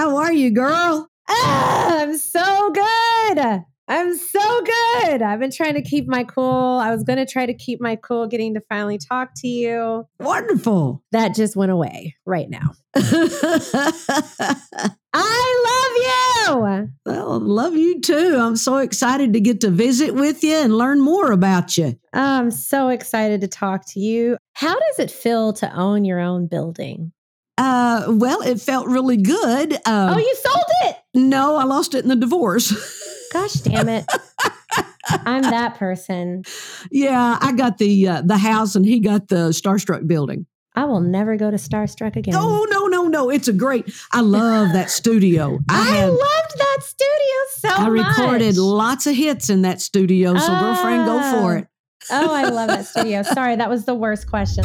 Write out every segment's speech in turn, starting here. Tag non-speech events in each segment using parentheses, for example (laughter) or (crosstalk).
How are you, girl? Ah, I'm so good. I'm so good. I've been trying to keep my cool. I was going to try to keep my cool getting to finally talk to you. Wonderful. That just went away right now. (laughs) I love you. Well, love you too. I'm so excited to get to visit with you and learn more about you. I'm so excited to talk to you. How does it feel to own your own building? Uh, well, it felt really good. Um, oh, you sold it? No, I lost it in the divorce. (laughs) Gosh damn it. I'm that person. Yeah, I got the uh, the house and he got the Starstruck building. I will never go to Starstruck again. Oh no, no, no! It's a great. I love that studio. I, (laughs) I had, loved that studio so I much. recorded lots of hits in that studio. So, girlfriend, go for it. oh, I love that studio. (laughs) Sorry, that was the worst question.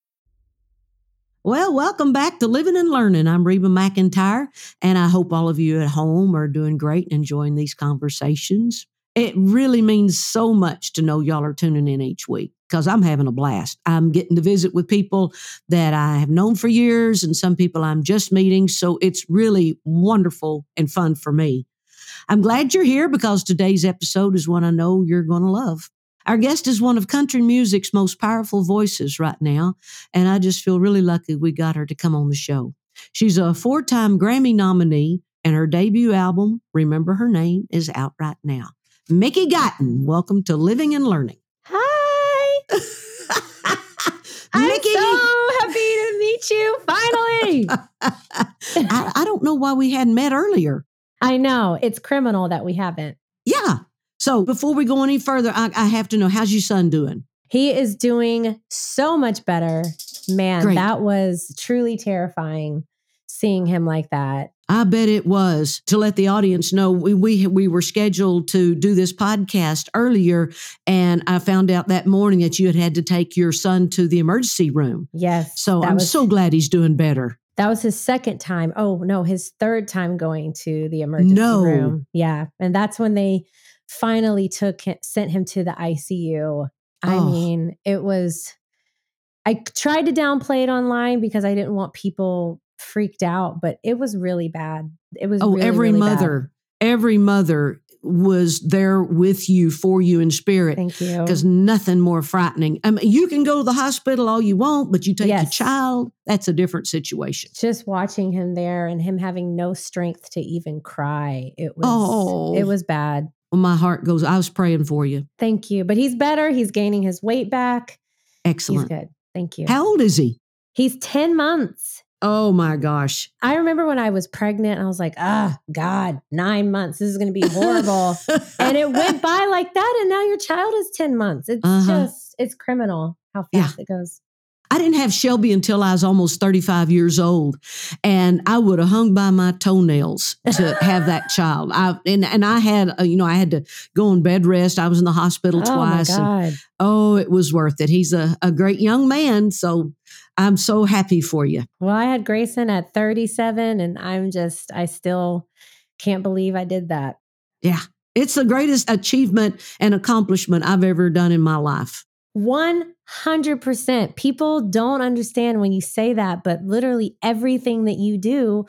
Well, welcome back to Living and Learning. I'm Reba McEntire, and I hope all of you at home are doing great and enjoying these conversations. It really means so much to know y'all are tuning in each week because I'm having a blast. I'm getting to visit with people that I have known for years and some people I'm just meeting. So it's really wonderful and fun for me. I'm glad you're here because today's episode is one I know you're going to love. Our guest is one of country music's most powerful voices right now, and I just feel really lucky we got her to come on the show. She's a four time Grammy nominee, and her debut album, Remember Her Name, is out right now. Mickey Guyton, welcome to Living and Learning. Hi. (laughs) Mickey. I'm so happy to meet you finally. (laughs) I, I don't know why we hadn't met earlier. I know. It's criminal that we haven't. Yeah, so before we go any further, I, I have to know how's your son doing? He is doing so much better. Man, Great. that was truly terrifying seeing him like that. I bet it was. To let the audience know, we we we were scheduled to do this podcast earlier, and I found out that morning that you had had to take your son to the emergency room. Yes. So I'm so glad he's doing better. That was his second time. Oh no, his third time going to the emergency no. room. Yeah, and that's when they finally took him, sent him to the ICU. I oh. mean, it was I tried to downplay it online because I didn't want people freaked out, but it was really bad. It was Oh, really, every really mother, bad. every mother was there with you for you in spirit. Thank you. Because nothing more frightening. I mean, you can go to the hospital all you want, but you take yes. your child, that's a different situation. Just watching him there and him having no strength to even cry. It was oh. it was bad my heart goes, I was praying for you. Thank you. But he's better. He's gaining his weight back. Excellent. He's good. Thank you. How old is he? He's 10 months. Oh my gosh. I remember when I was pregnant, I was like, ah, oh, God, nine months. This is going to be horrible. (laughs) and it went by like that. And now your child is 10 months. It's uh-huh. just, it's criminal how fast yeah. it goes. I didn't have Shelby until I was almost 35 years old. And I would have hung by my toenails to have that (laughs) child. I, and, and I had, uh, you know, I had to go on bed rest. I was in the hospital oh twice. And, oh, it was worth it. He's a, a great young man. So I'm so happy for you. Well, I had Grayson at 37 and I'm just, I still can't believe I did that. Yeah. It's the greatest achievement and accomplishment I've ever done in my life. 100%. People don't understand when you say that, but literally everything that you do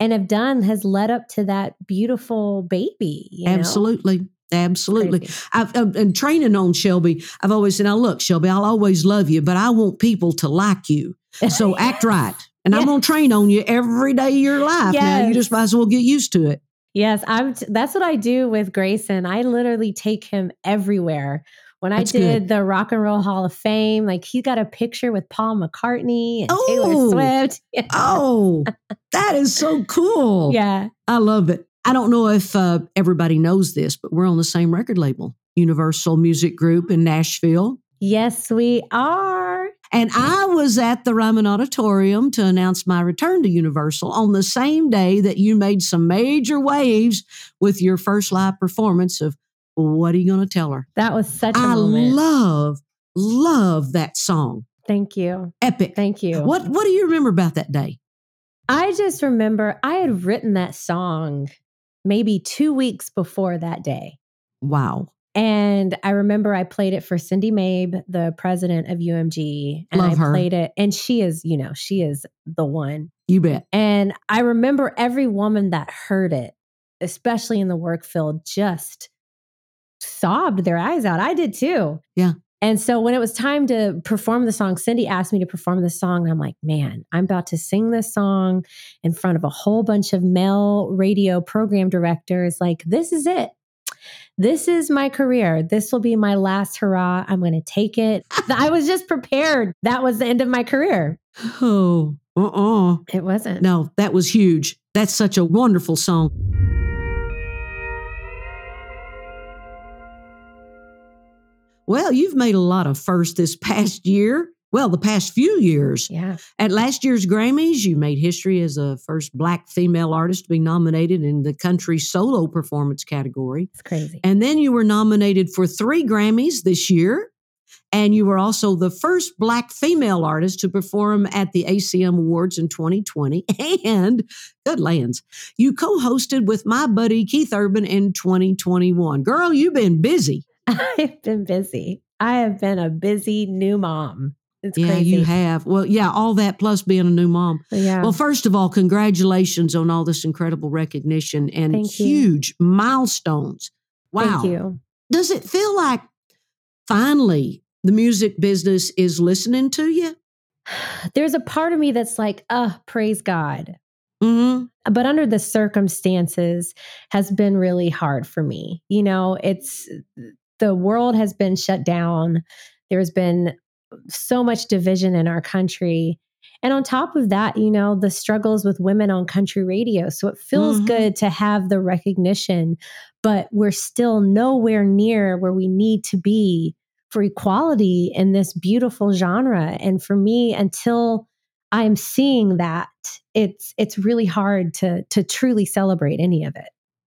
and have done has led up to that beautiful baby. Absolutely. Know? Absolutely. I've, um, I've been training on Shelby. I've always said, now look, Shelby, I'll always love you, but I want people to like you. So (laughs) act right. And yes. I'm going to train on you every day of your life. Yes. Now you just might as well get used to it. Yes, I'm. T- that's what I do with Grayson. I literally take him everywhere when That's I did good. the Rock and Roll Hall of Fame, like he got a picture with Paul McCartney and oh, Taylor Swift. (laughs) oh, that is so cool. Yeah. I love it. I don't know if uh, everybody knows this, but we're on the same record label, Universal Music Group in Nashville. Yes, we are. And I was at the Ryman Auditorium to announce my return to Universal on the same day that you made some major waves with your first live performance of What Are You Going to Tell Her? That was such a I moment. love, love that song. Thank you. Epic. Thank you. What What do you remember about that day? I just remember I had written that song maybe two weeks before that day. Wow. And I remember I played it for Cindy Mabe, the president of UMG. And Love I her. played it. And she is, you know, she is the one. You bet. And I remember every woman that heard it, especially in the work field, just sobbed their eyes out. I did too. Yeah. And so when it was time to perform the song, Cindy asked me to perform the song. And I'm like, man, I'm about to sing this song in front of a whole bunch of male radio program directors. Like, this is it this is my career. This will be my last hurrah. I'm going to take it. (laughs) I was just prepared. That was the end of my career. Oh, uh uh-uh. uh It wasn't. No, that was huge. That's such a wonderful song. Well, you've made a lot of firsts this past year well, the past few years. Yeah. At last year's Grammys, you made history as the first black female artist to be nominated in the country solo performance category. It's crazy. And then you were nominated for three Grammys this year. And you were also the first black female artist to perform at the ACM Awards in 2020. (laughs) And good lands, you co hosted with my buddy Keith Urban in 2021. Girl, you've been busy. (laughs) I've been busy. I have been a busy new mom. It's yeah, crazy. you have. Well, yeah, all that plus being a new mom. Yeah. Well, first of all, congratulations on all this incredible recognition and Thank huge you. milestones. Wow. Thank you. Does it feel like finally the music business is listening to you? (sighs) There's a part of me that's like, uh, praise God. Mm-hmm. But under the circumstances has been really hard for me. You know, it's the world has been shut down. There's been so much division in our country. And on top of that, you know, the struggles with women on country radio. So it feels mm-hmm. good to have the recognition, but we're still nowhere near where we need to be for equality in this beautiful genre. And for me, until I'm seeing that, it's it's really hard to to truly celebrate any of it.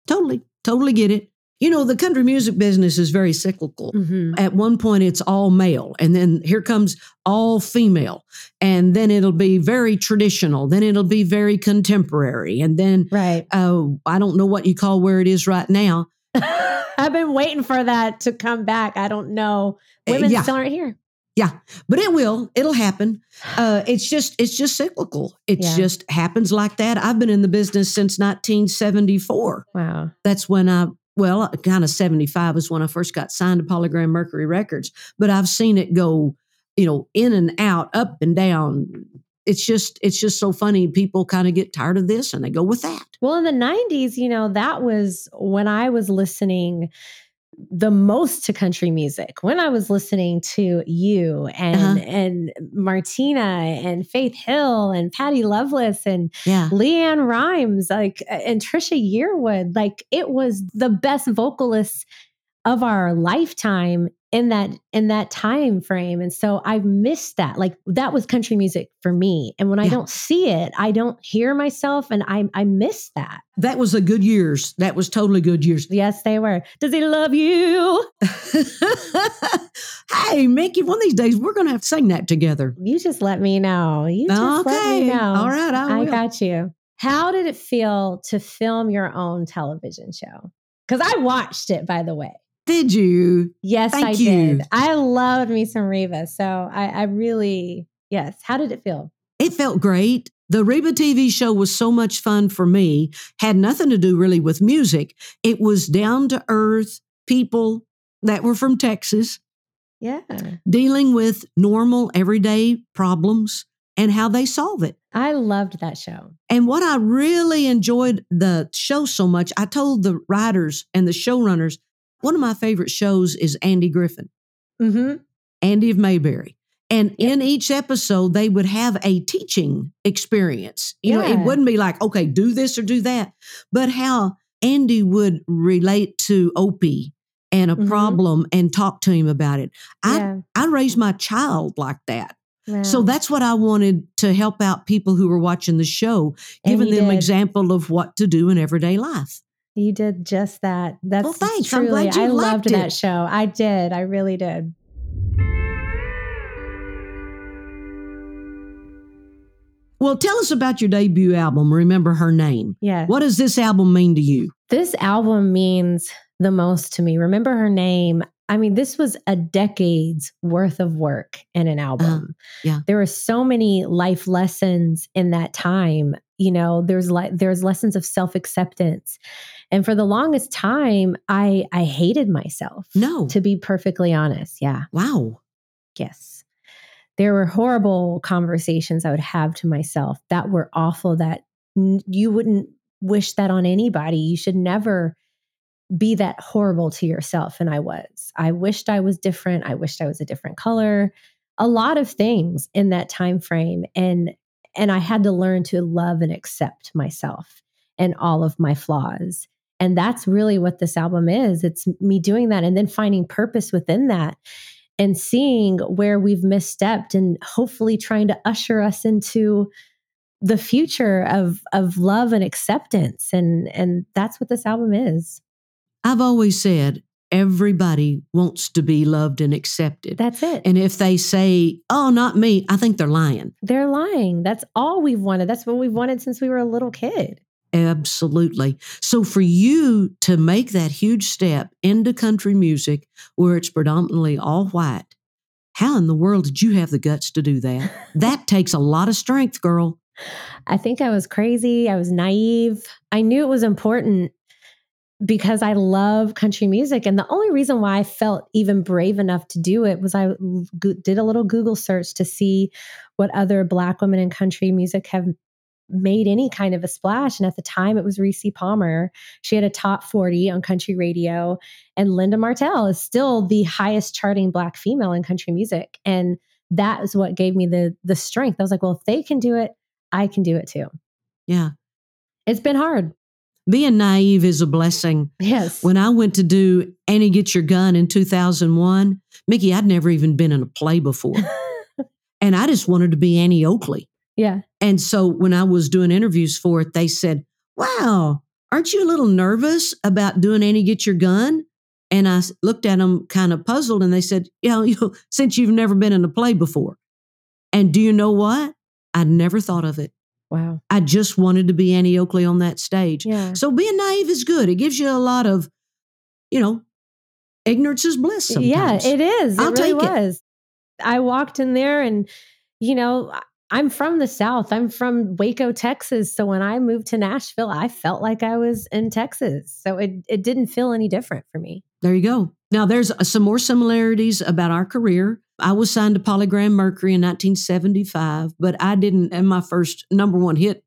Totally, totally get it. You know, the country music business is very cyclical. Mm-hmm. At one point, it's all male, and then here comes all female, and then it'll be very traditional. Then it'll be very contemporary, and then right. Uh, I don't know what you call where it is right now. (laughs) I've been waiting for that to come back. I don't know. Eh, Women yeah. still aren't here. Yeah, but it will. It'll happen. (sighs) Uh, it's just it's just cyclical. It yeah. just happens like that. I've been in the business since 1974. Wow, that's when I well, uh, kind of 75 is when I first got signed to Polygram Mercury Records, but I've seen it go, you know, in and out, up and down. It's just it's just so funny. People kind of get tired of this and they go with that. Well, in the 90s, you know, that was when I was listening the most to country music when I was listening to you and uh-huh. and Martina and Faith Hill and Patty Loveless and yeah. LeAnn Rimes like and Trisha Yearwood like it was the best vocalists of our lifetime in that in that time frame and so i've missed that like that was country music for me and when yeah. i don't see it i don't hear myself and i i miss that. That was a good years that was totally good years. Yes they were. Does he love you? (laughs) Hey mickey one of these days we're gonna have to sing that together. You just let me know. You just okay. let me know. All right I, I got you. How did it feel to film your own television show? Because i watched it by the way did you? Yes, Thank I you. did. I loved me some Reba. So I, I really, yes. How did it feel? It felt great. The Reba TV show was so much fun for me, had nothing to do really with music. It was down to earth people that were from Texas. Yeah. Dealing with normal, everyday problems and how they solve it. I loved that show. And what I really enjoyed the show so much, I told the writers and the showrunners, one of my favorite shows is Andy Griffith. mm-hmm. Andy of Mayberry. And yep. in each episode, they would have a teaching experience. You yeah. know, it wouldn't be like, okay, do this or do that, but how Andy would relate to Opie and a mm-hmm. problem and talk to him about it. I yeah. I raised my child like that. So that's what I wanted to help out people who were watching the show, giving them did. example of what to do in everyday life. You did just that. That's well, thanks. Truly, I'm glad you I loved it. that show. I did. I really did. Well, tell us about your debut album, Remember Her Name. Yeah. What does this album mean to you? This album means the most to me. Remember Her Name. I mean, this was a decade's worth of work in an uh-huh. album. Uh, yeah. There were so many life lessons in that time. You know, there's like there's lessons of self-acceptance. And for the longest time, I I hated myself. No. To be perfectly honest. Yeah. Wow. Yes there were horrible conversations I would have to myself that were awful that n- you wouldn't wish that on anybody. You should never be that horrible to yourself and I was. I wished I was different. I wished I was a different color. A lot of things in that time frame and and I had to learn to love and accept myself and all of my flaws. And that's really what this album is. It's me doing that and then finding purpose within that and seeing where we've misstepped and hopefully trying to usher us into the future of of love and acceptance and and that's what this album is i've always said everybody wants to be loved and accepted that's it and if they say oh not me i think they're lying they're lying that's all we've wanted that's what we've wanted since we were a little kid Absolutely. So for you to make that huge step into country music where it's predominantly all white, how in the world did you have the guts to do that? (laughs) that takes a lot of strength, girl. I think I was crazy. I was naive. I knew it was important because I love country music. And the only reason why I felt even brave enough to do it was I did a little Google search to see what other Black women in country music have made any kind of a splash. And at the time, it was Rissi Palmer. She had a top 40 on country radio. And Linda Martell is still the highest charting Black female in country music. And that is what gave me the the strength. I was like, well, if they can do it, I can do it too. Yeah. It's been hard. Being naive is a blessing. Yes. When I went to do Annie Get Your Gun in 2001, Mickey, I'd never even been in a play before. (laughs) and I just wanted to be Annie Oakley. Yeah. And so when I was doing interviews for it, they said, Wow, aren't you a little nervous about doing Annie Get Your Gun? And I looked at them kind of puzzled and they said, You know, (laughs) you, since you've never been in a play before. And do you know what? I'd never thought of it. Wow. I just wanted to be Annie Oakley on that stage. Yeah. So being naive is good. It gives you a lot of, you know, ignorance is bliss sometimes. Yeah, it is. It I'll really take was. It. I walked in there and, you know, I'm from the South. I'm from Waco, Texas. So when I moved to Nashville, I felt like I was in Texas. So it, it didn't feel any different for me. There you go. Now, there's uh, some more similarities about our career. I was signed to Polygram Mercury in 1975, but I didn't have my first number one hit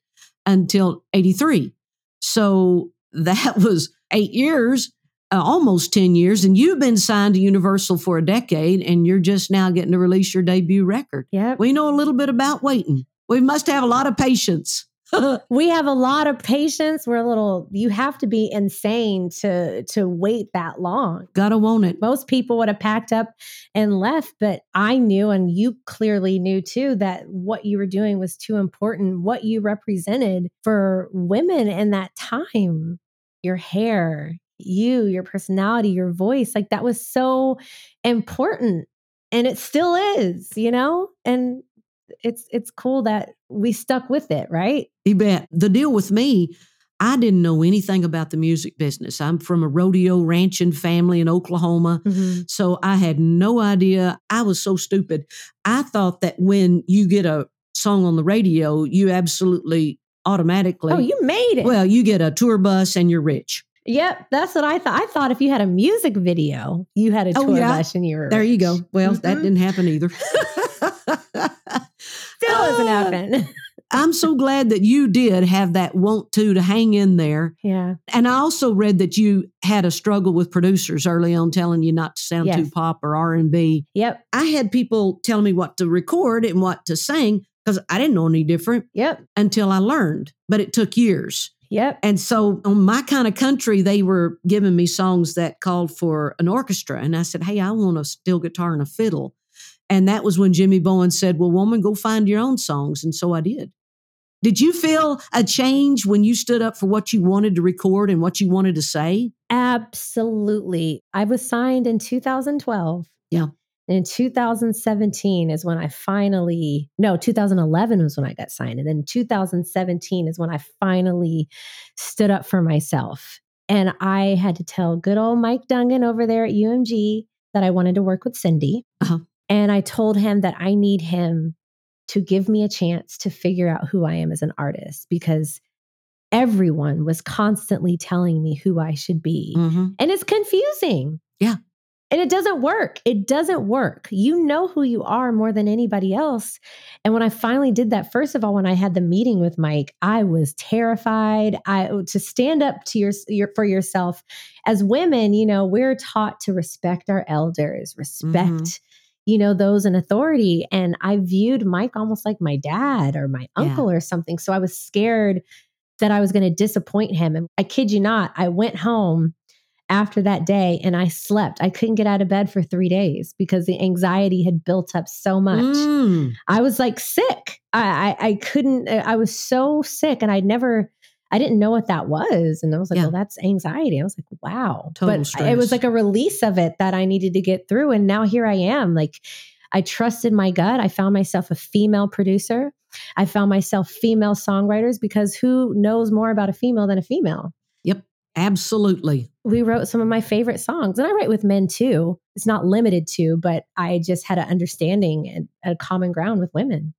until 83. So (laughs) that was eight years uh, almost 10 years and you've been signed to Universal for a decade and you're just now getting to release your debut record. Yeah. We know a little bit about waiting. We must have a lot of patience. (laughs) we have a lot of patience. We're a little you have to be insane to to wait that long. Gotta want it. Most people would have packed up and left, but I knew and you clearly knew too that what you were doing was too important. What you represented for women in that time your hair, you, your personality, your voice. Like that was so important. And it still is, you know? And it's it's cool that we stuck with it, right? You bet. The deal with me, I didn't know anything about the music business. I'm from a rodeo ranching family in Oklahoma. Mm-hmm. So I had no idea. I was so stupid. I thought that when you get a song on the radio, you absolutely automatically. Oh, you made it. Well, you get a tour bus and you're rich. Yep, that's what I thought. I thought if you had a music video, you had a oh, tour yeah. bus and you were there. Rich. You go. Well, mm-hmm. that didn't happen either. (laughs) (laughs) Still doesn't uh, happen. (laughs) I'm so glad that you did have that want to to hang in there. Yeah. And I also read that you had a struggle with producers early on telling you not to sound Yes. too pop or R&B. Yep. I had people telling me what to record and what to sing because I didn't know any different Yep. until I learned, but it took years. Yep. And so on my kind of country, they were giving me songs that called for an orchestra. And I said, Hey, I want a steel guitar and a fiddle. And that was when Jimmy Bowen said, Well, woman, go find your own songs. And so I did. Did you feel a change when you stood up for what you wanted to record and what you wanted to say? Absolutely. I was signed in 2012. Yeah. And in 2017 is when I finally, no, 2011 was when I got signed. And then 2017 is when I finally stood up for myself. And I had to tell good old Mike Dungan over there at UMG that I wanted to work with Cindy. Uh-huh. And I told him that I need him to give me a chance to figure out who I am as an artist because everyone was constantly telling me who I should be. Mm-hmm. And it's confusing. Yeah. And it doesn't work. It doesn't work. You know who you are more than anybody else. And when I finally did that, first of all, when I had the meeting with Mike, I was terrified. I to stand up to your, your for yourself. As women, you know, we're taught to respect our elders, respect, Mhm. You know, those in authority. And I viewed Mike almost like my dad or my Yeah. uncle or something. So I was scared that I was going to disappoint him. And I kid you not, I went home after that day and I slept. I couldn't get out of bed for three days because the anxiety had built up so much. Mm. I was like sick. I, I I couldn't. uh, I was so sick, and I'd never. I didn't know what that was, and I was like, Yeah. "Well, that's anxiety." I was like, "Wow!" Total but it was like a release of it that I needed to get through, and now here I am. Like, I trusted my gut. I found myself a female producer. I found myself female songwriters because who knows more about a female than a female? Yep, absolutely. we wrote some of my favorite songs and i write with men too it's not limited to but i just had an understanding and a common ground with women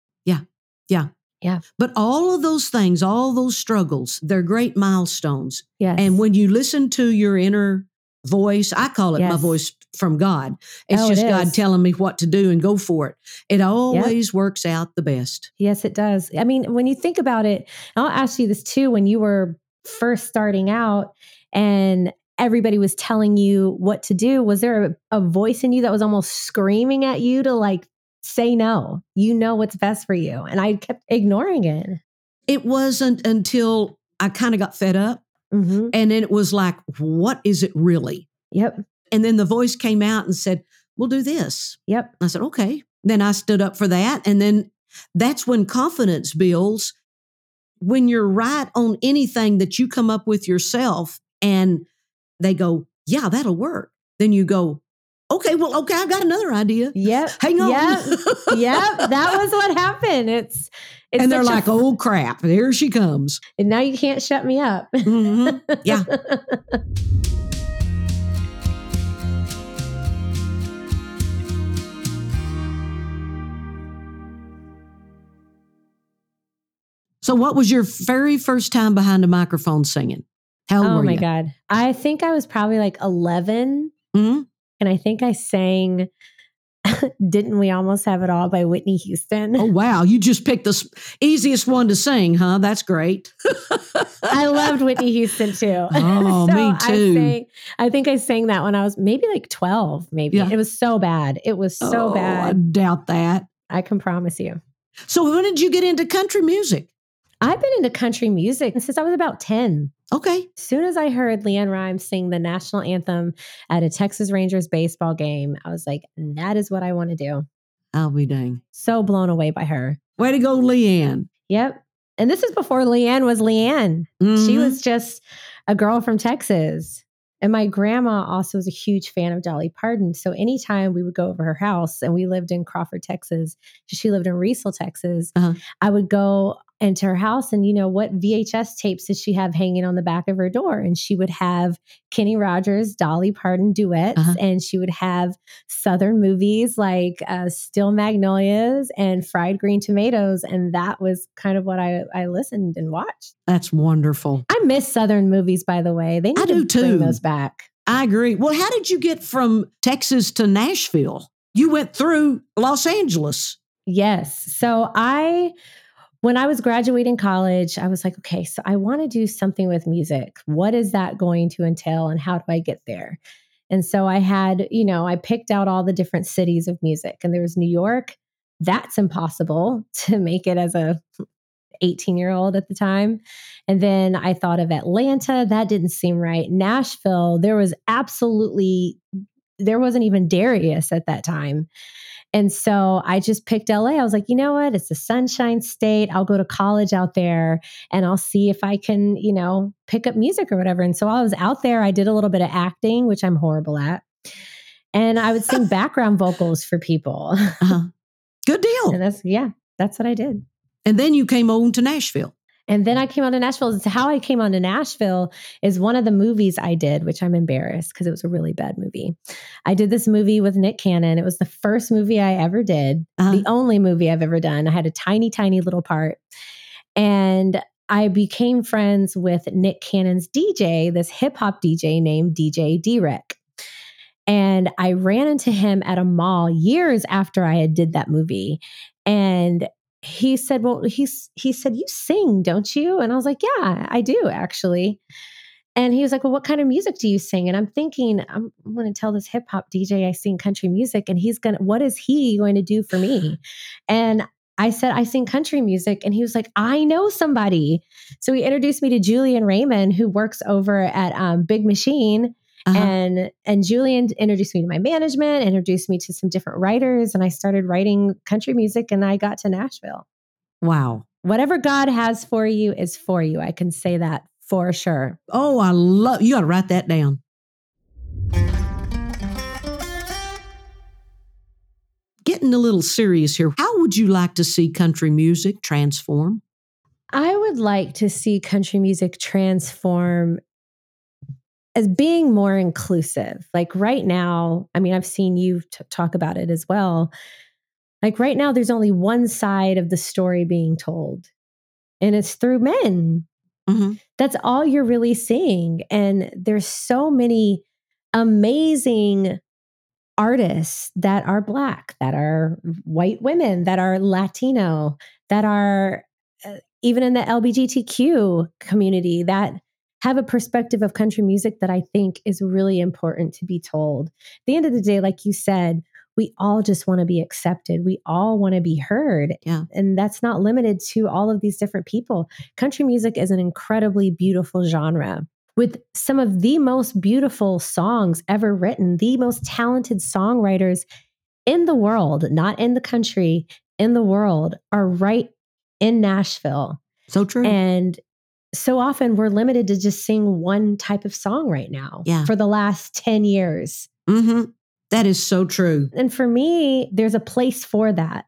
But all of those things, all those struggles, they're great milestones. yes And when you listen to your inner voice, I call it my voice from God. It's Oh, it just God telling me what to do and go for it. It always works out the best. yes it does i mean when you think about it i'll ask you this too when you were first starting out and everybody was telling you what to do was there a, a voice in you that was almost screaming at you to like say no you know what's best for you and i kept ignoring it It wasn't until I kind of got fed up hmm and then it was like, what is it really? yep And then the voice came out and said, we'll do this. yep I said, okay. Then I stood up for that. And then that's when confidence builds. When you're right on anything that you come up with yourself and they go, yeah, that'll work. Then you go, okay, well, okay, I've got another idea. yep Hang on. Yep. yep, that (laughs) was what happened. It's, it's and they're such a like, oh crap, there she comes. and now you can't shut me up. Mhm. Yeah. (laughs) So, what was your very first time behind a microphone singing? How old oh were my god, I think I was probably like eleven, Mhm. And I think I sang. (laughs) Didn't we almost have it all by Whitney Houston? Oh wow, you just picked the easiest one to sing, huh? That's great. I loved (laughs) Whitney Houston too. Oh, (laughs) me I, too. sang, I think I sang that when I was maybe like twelve. Maybe Yeah. it was so bad. It was so Oh, I doubt that. I can promise you. So, when did you get into country music? I've been into country music since I was about ten. Okay. As soon as I heard LeAnn Rimes sing the national anthem at a Texas Rangers baseball game, I was like, that is what I want to do. I'll be dang. So blown away by her. Way to go, LeAnn. Yep. And this is before LeAnn was Leanne. She Mhm. was just a girl from Texas. And my grandma also was a huge fan of Dolly Parton. So anytime we would go over her house, and we lived in Crawford, Texas, she lived in Riesel, Texas, Uh-huh. I would go into her house and, you know, what VHS tapes did she have hanging on the back of her door? And she would have Kenny Rogers, Dolly Parton duets, Uh-huh. and she would have Southern movies like uh, Steel Magnolias and Fried Green Tomatoes. And that was kind of what I, I listened and watched. That's wonderful. I miss Southern movies, by the way. They need I to do bring too. those back. I agree. Well, how did you get from Texas to Nashville? You went through Los Angeles. Yes. So I when I was graduating college, I was like, okay, so I want to do something with music. What is that going to entail and how do I get there? And so I had, you know, I picked out all the different cities of music and there was New York. That's impossible (laughs) to make it as a 18 year old at the time. And then I thought of Atlanta. That didn't seem right. Nashville, there was absolutely, there wasn't even Darius at that time. And so I just picked LA. I was like, you know what? It's a sunshine state. I'll go to college out there and I'll see if I can, you know, pick up music or whatever. And so I was out there. I did a little bit of acting, which I'm horrible at. And I would sing (laughs) background vocals for people. Uh-huh. Good deal. And that's, yeah, that's what I did. And then you came on to Nashville. And then I came on to Nashville. How I came on to Nashville is one of the movies I did, which I'm embarrassed because it was a really bad movie. I did this movie with Nick Cannon. It was the first movie I ever did, uh-huh. the only movie I've ever done. I had a tiny, tiny little part. And I became friends with Nick Cannon's DJ, this hip hop DJ named DJ Derek. And I ran into him at a mall years after I had did that movie. And he said, Well, he's he said, You sing, don't you? And I was like, Yeah, I do actually. And he was like, Well, what kind of music do you sing? And I'm thinking, I'm, I'm going to tell this hip hop DJ I sing country music, and he's going to, what is he going to do for me? And I said, I sing country music. And he was like, I know somebody. So he introduced me to Julian Raymond, who works over at um, Big Machine. Uh-huh. And and Julian introduced me to my management, introduced me to some different writers, and I started writing country music and I got to Nashville. Wow. Whatever God has for you is for you. I can say that for sure. Oh, I love you got to write that down. Getting a little serious here. How would you like to see country music transform? I would like to see country music transform as being more inclusive. Like right now, I mean, I've seen you t- talk about it as well. Like right now, there's only one side of the story being told, and it's through men. Mm-hmm. That's all you're really seeing. And there's so many amazing artists that are Black, that are white women, that are Latino, that are uh, even in the LGBTQ community that have a perspective of country music that I think is really important to be told. At the end of the day, like you said, we all just want to be accepted. We all want to be heard. Yeah. And that's not limited to all of these different people. Country music is an incredibly beautiful genre with some of the most beautiful songs ever written, the most talented songwriters in the world, not in the country, in the world, are right in Nashville. So true. And so often we're limited to just sing one type of song right now yeah. for the last 10 years. Mm-hmm. That is so true. And for me, there's a place for that.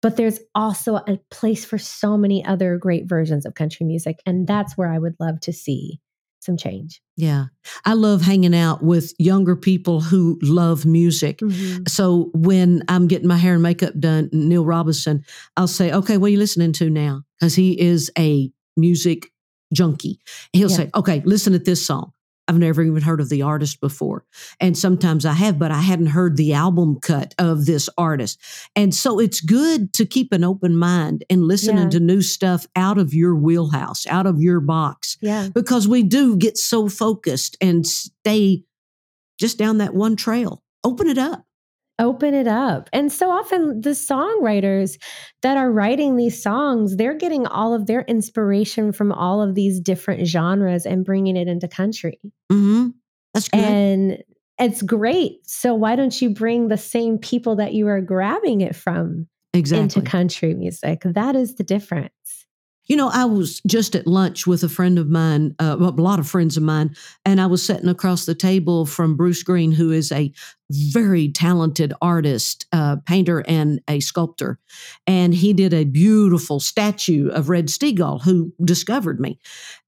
But there's also a place for so many other great versions of country music. And that's where I would love to see some change. Yeah. I love hanging out with younger people who love music. Mm-hmm. So when I'm getting my hair and makeup done, Neil Robinson, I'll say, okay, what are you listening to now? Because he is a music junkie. He'll yeah. say, okay, listen to this song. I've never even heard of the artist before. And sometimes I have, but I hadn't heard the album cut of this artist. And so it's good to keep an open mind and listening yeah. to new stuff out of your wheelhouse, out of your box. Yeah. Because we do get so focused and stay just down that one trail. Open it up open it up. And so often the songwriters that are writing these songs, they're getting all of their inspiration from all of these different genres and bringing it into country. Mm-hmm. That's good. And it's great. So why don't you bring the same people that you are grabbing it from exactly. into country music? That is the difference. You know, I was just at lunch with a friend of mine, uh, a lot of friends of mine, and I was sitting across the table from Bruce Greene, who is a very talented artist, uh, painter, and a sculptor. And he did a beautiful statue of Red Steagall, who discovered me.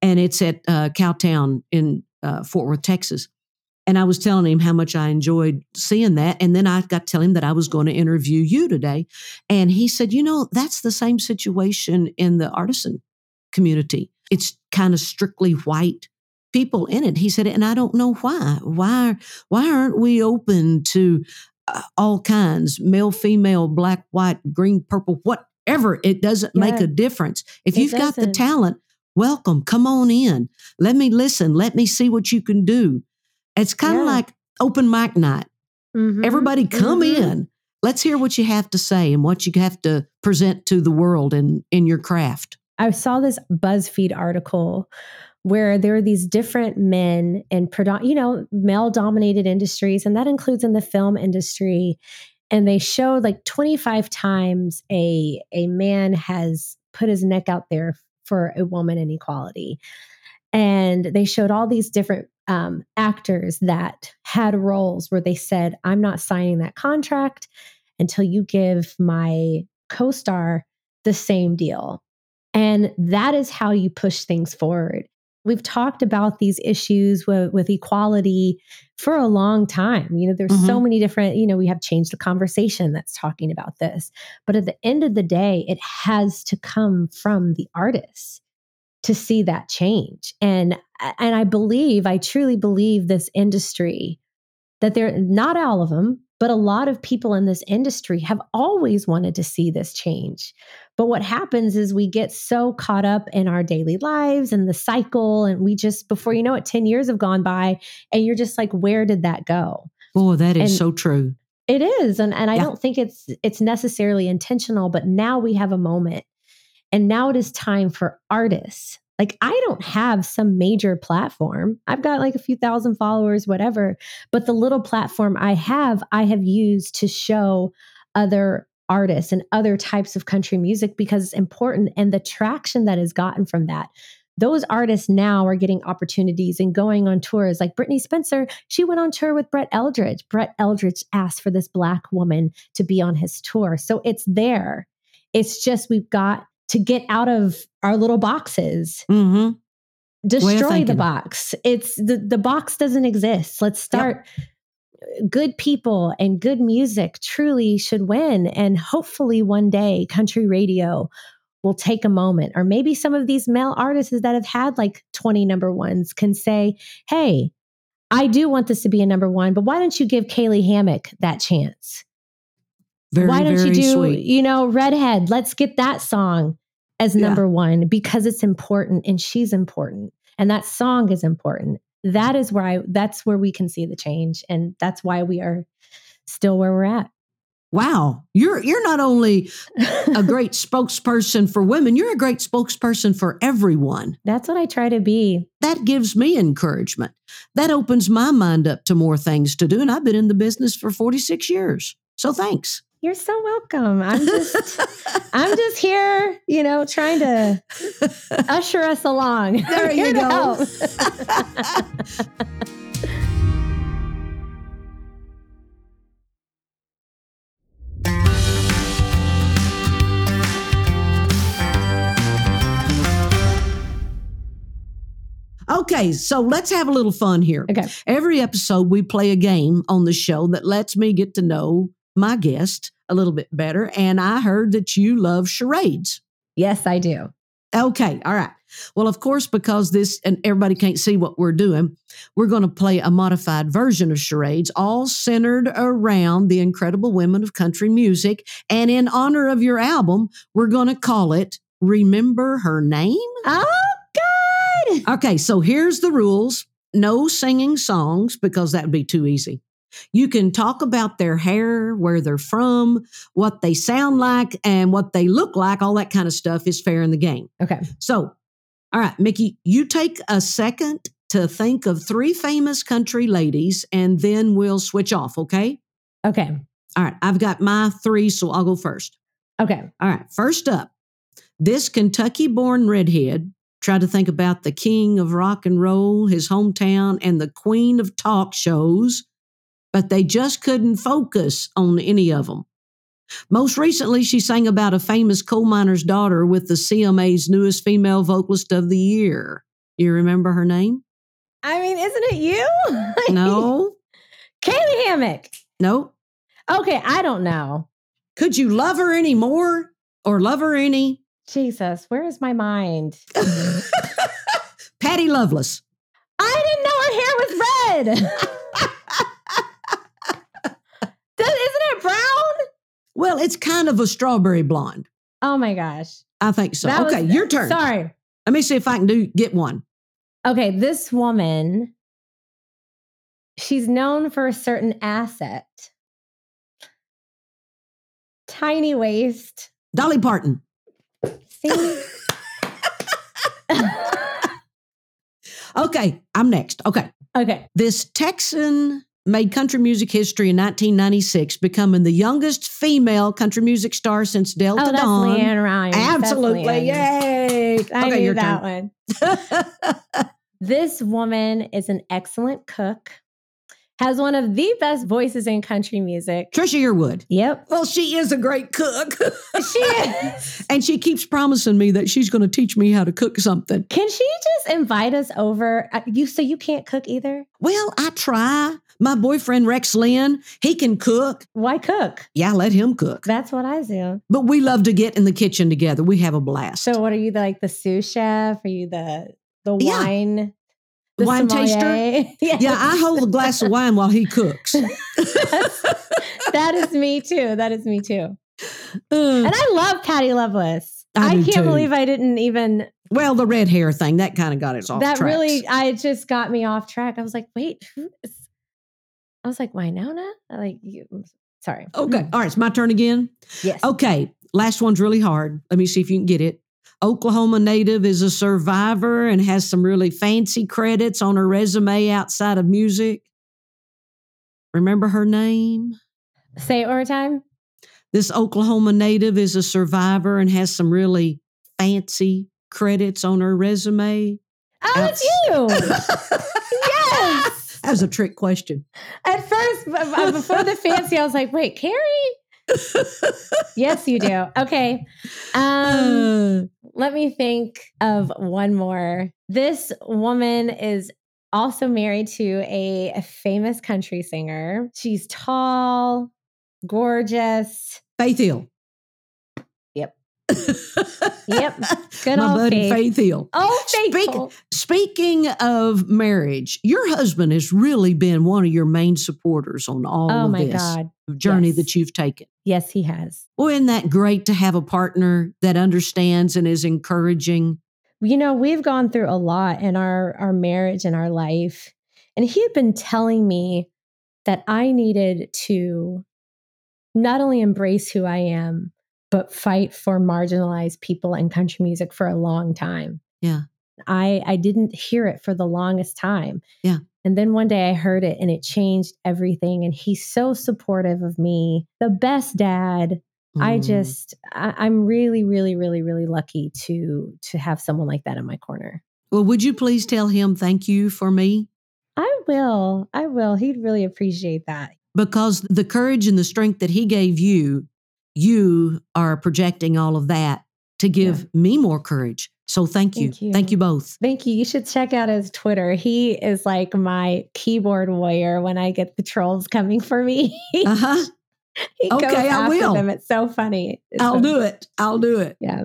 And it's at uh, Cowtown in uh, Fort Worth, Texas. And I was telling him how much I enjoyed seeing that. And then I got to tell him that I was going to interview you today. And he said, you know, that's the same situation in the artisan community. It's kind of strictly white people in it. He said, and I don't know why. Why, why aren't we open to uh, all kinds, male, female, black, white, green, purple, whatever. It doesn't yeah. make a difference. If it you've doesn't. got the talent, welcome, come on in. Let me listen. Let me see what you can do. It's kind of yeah. like open mic night. Mm-hmm. Everybody come mm-hmm. in. Let's hear what you have to say and what you have to present to the world in, in your craft. I saw this BuzzFeed article where there are these different men in you know male dominated industries and that includes in the film industry and they showed like 25 times a a man has put his neck out there for a woman in equality and they showed all these different um, actors that had roles where they said i'm not signing that contract until you give my co-star the same deal and that is how you push things forward We've talked about these issues with, with equality for a long time. You know, there's mm-hmm. so many different, you know, we have changed the conversation that's talking about this. But at the end of the day, it has to come from the artists to see that change. And and I believe, I truly believe this industry that they're not all of them, but a lot of people in this industry have always wanted to see this change. But what happens is we get so caught up in our daily lives and the cycle, and we just, before you know it, 10 years have gone by, and you're just like, where did that go? Oh, that is and so true. It is. And, and I yeah. don't think it's it's necessarily intentional, but now we have a moment. And now it is time for artists like I don't have some major platform. I've got like a few thousand followers, whatever. But the little platform I have, I have used to show other artists and other types of country music because it's important. And the traction that is gotten from that those artists now are getting opportunities and going on tours. Like Brittney Spencer, she went on tour with Brett Eldredge. Brett Eldredge asked for this Black woman to be on his tour. So it's there. It's just we've got to get out of our little boxes. Mm-hmm. Destroy the box. It's the, the box doesn't exist. Let's start. Yep. Good people and good music truly should win. And hopefully, one day, country radio will take a moment, or maybe some of these male artists that have had like 20 number ones can say, Hey, I do want this to be a number one, but why don't you give Caylee Hammack that chance? Very, Why don't you do, sweet. you know, Redhead? Let's get that song as number yeah. one because it's important and she's important and that song is important. That is where I that's where we can see the change and that's why we are still where we're at. Wow, you're you're not only (laughs) a great spokesperson for women, you're a great spokesperson for everyone. That's what I try to be. That gives me encouragement. That opens my mind up to more things to do and I've been in the business for 46 years. So thanks. You're so welcome. I'm just I'm just here, you know, trying to usher us along. (laughs) There (laughs) you go. (laughs) Okay, so let's have a little fun here. Okay. Every episode, we play a game on the show that lets me get to know my guest a little bit better. And I heard that you love charades. Yes, I do. Okay. All right. Well, of course, because this and everybody can't see what we're doing, we're going to play a modified version of charades, all centered around the incredible women of country music. And in honor of your album, we're going to call it Remember Her Name? Oh, God. Okay. So here's the rules no singing songs because that would be too easy. You can talk about their hair, where they're from, what they sound like, and what they look like. All that kind of stuff is fair in the game. Okay. So, all right, Mickey, you take a second to think of three famous country ladies, and then we'll switch off, okay? Okay. All right, I've got my three, so I'll go first. Okay. All right, first up, this Kentucky born redhead tried to think about the king of rock and roll, his hometown, and the queen of talk shows but they just couldn't focus on any of them. Most recently, she sang about a famous coal miner's daughter with the CMA's newest female vocalist of the year. You remember her name? I mean, isn't it you? No. (laughs) Caylee Hammack. No. Okay, I don't know. Could you love her any more or love her any? Jesus, where is my mind? (laughs) Patty Loveless. I didn't know her hair was red. (laughs) Isn't it brown? Well, it's kind of a strawberry blonde. Oh my gosh. I think so. That okay, was, your turn. Sorry. Let me see if I can do get one. Okay, this woman, she's known for a certain asset. Tiny waist. Dolly Parton. See? (laughs) (laughs) okay, I'm next. Okay. Okay. This Texan made country music history in 1996, becoming the youngest female country music star since Delta oh, Dawn. LeAnn Rimes. Absolutely. LeAnn. Yay. I okay, knew that turn. one. (laughs) this woman is an excellent cook has one of the best voices in country music. Trisha Yearwood. Yep. Well, she is a great cook. she is. (laughs) and she keeps promising me that she's going to teach me how to cook something. Can she just invite us over? Uh, you so you can't cook either? Well, I try. My boyfriend Rex Linn, he can cook. Why cook? Yeah, let him cook. That's what I do. But we love to get in the kitchen together. We have a blast. So, what are you like the sous chef? Are you the the Yeah. wine? The Wine sommelier? taster? (laughs) Yes. Yeah, I hold a glass of wine while he cooks. (laughs) that is me too. That is me too. Uh, And I love Patty Loveless. I do can't too. believe I didn't even well, the red hair thing, that kind of got us off that tracks. really I just got me off track. I was like, wait, who is I was like, Wynonna? I Like you mm, sorry. Okay. Mm. All right. It's my turn again. Yes. Okay. Last one's really hard. Let me see if you can get it. Oklahoma native is a survivor and has some really fancy credits on her resume outside of music. Remember her name? Say it one more time. This Oklahoma native is a survivor and has some really fancy credits on her resume. Oh, it's you. (laughs) yes. That was a trick question. At first, b- before the fancy, I was like, wait, Carrie? yes, you do. Okay. Um, Uh, let me think of one more. This woman is also married to a, a famous country singer. She's tall, gorgeous. Faith Hill. Yep. (laughs) Yep. (laughs) Good My buddy Faith. Faith Hill. Oh, Speak- Speaking of marriage, your husband has really been one of your main supporters on all Oh of my this God. journey Yes. that you've taken. Yes, he has. Well, isn't that great to have a partner that understands and is encouraging? you know we've gone through a lot in our our marriage and our life and he had been telling me that i needed to not only embrace who i am but fight for marginalized people and country music for a long time Yeah. i i didn't hear it for the longest time Yeah. and then one day i heard it and it changed everything and he's so supportive of me the best dad I Mm. just I, I'm really, really, really, really lucky to to have someone like that in my corner. Well, would you please tell him thank you for me? I will. I will. He'd really appreciate that. Because the courage and the strength that he gave you, you are projecting all of that to give me more courage. So thank you. Thank you. Thank you both. Thank you. You should check out his Twitter. He is like my keyboard warrior when I get the trolls coming for me. Uh huh. (laughs) he Okay, goes I will. them. It's so funny. It's I'll so- do it. I'll do it. Yeah.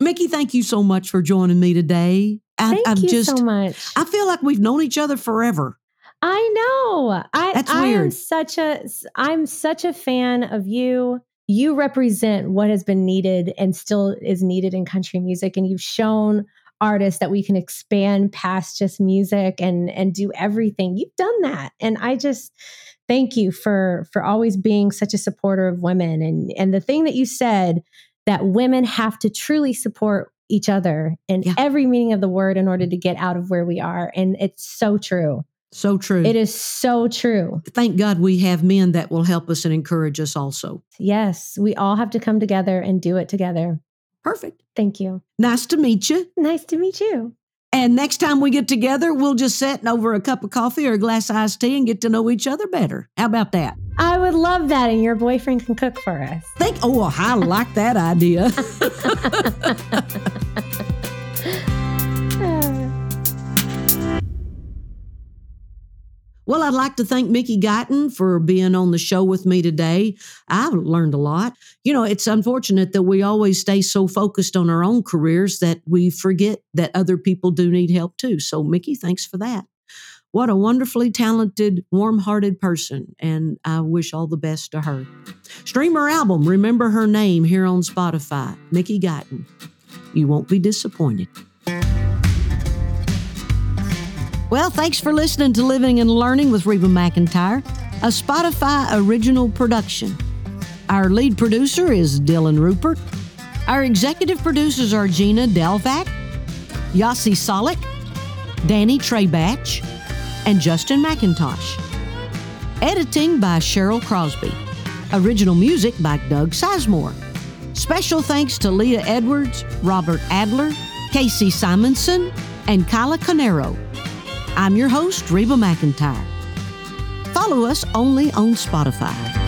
Mickey, thank you so much for joining me today. I, Thank I'm you just, so much. I feel like we've known each other forever. I know. I That's I am weird. such a I'm such a fan of you. You represent what has been needed and still is needed in country music and you've shown artists that we can expand past just music and and do everything. You've done that. And I just thank you for for always being such a supporter of women and and the thing that you said that women have to truly support each other in Yeah. every meaning of the word in order to get out of where we are and it's so true. So true. It is so true. Thank God we have men that will help us and encourage us also. Yes, we all have to come together and do it together. Perfect. Thank you. Nice to meet you. Nice to meet you. And next time we get together, we'll just sit over a cup of coffee or a glass of iced tea and get to know each other better. How about that? I would love that, and your boyfriend can cook for us. Think, oh, I like that idea. (laughs) (laughs) Well, I'd like to thank Mickey Guyton for being on the show with me today. I've learned a lot. You know, it's unfortunate that we always stay so focused on our own careers that we forget that other people do need help too. So, Mickey, thanks for that. What a wonderfully talented, warm hearted person, and I wish all the best to her. Stream her album, Remember Her Name, here on Spotify. Mickey Guyton. You won't be disappointed. Well, thanks for listening to Living and Learning with Reba McEntire, a Spotify original production. Our lead producer is Dylan Rupert. Our executive producers are Gina Delvac, Yossi Solik, Danny Treybatch, and Justin McIntosh. Editing by Cheryl Crosby. Original music by Doug Sizemore. Special thanks to Leah Edwards, Robert Adler, Casey Simonson, and Kyla Canero. I'm your host, Reba McEntire. Follow us only on Spotify.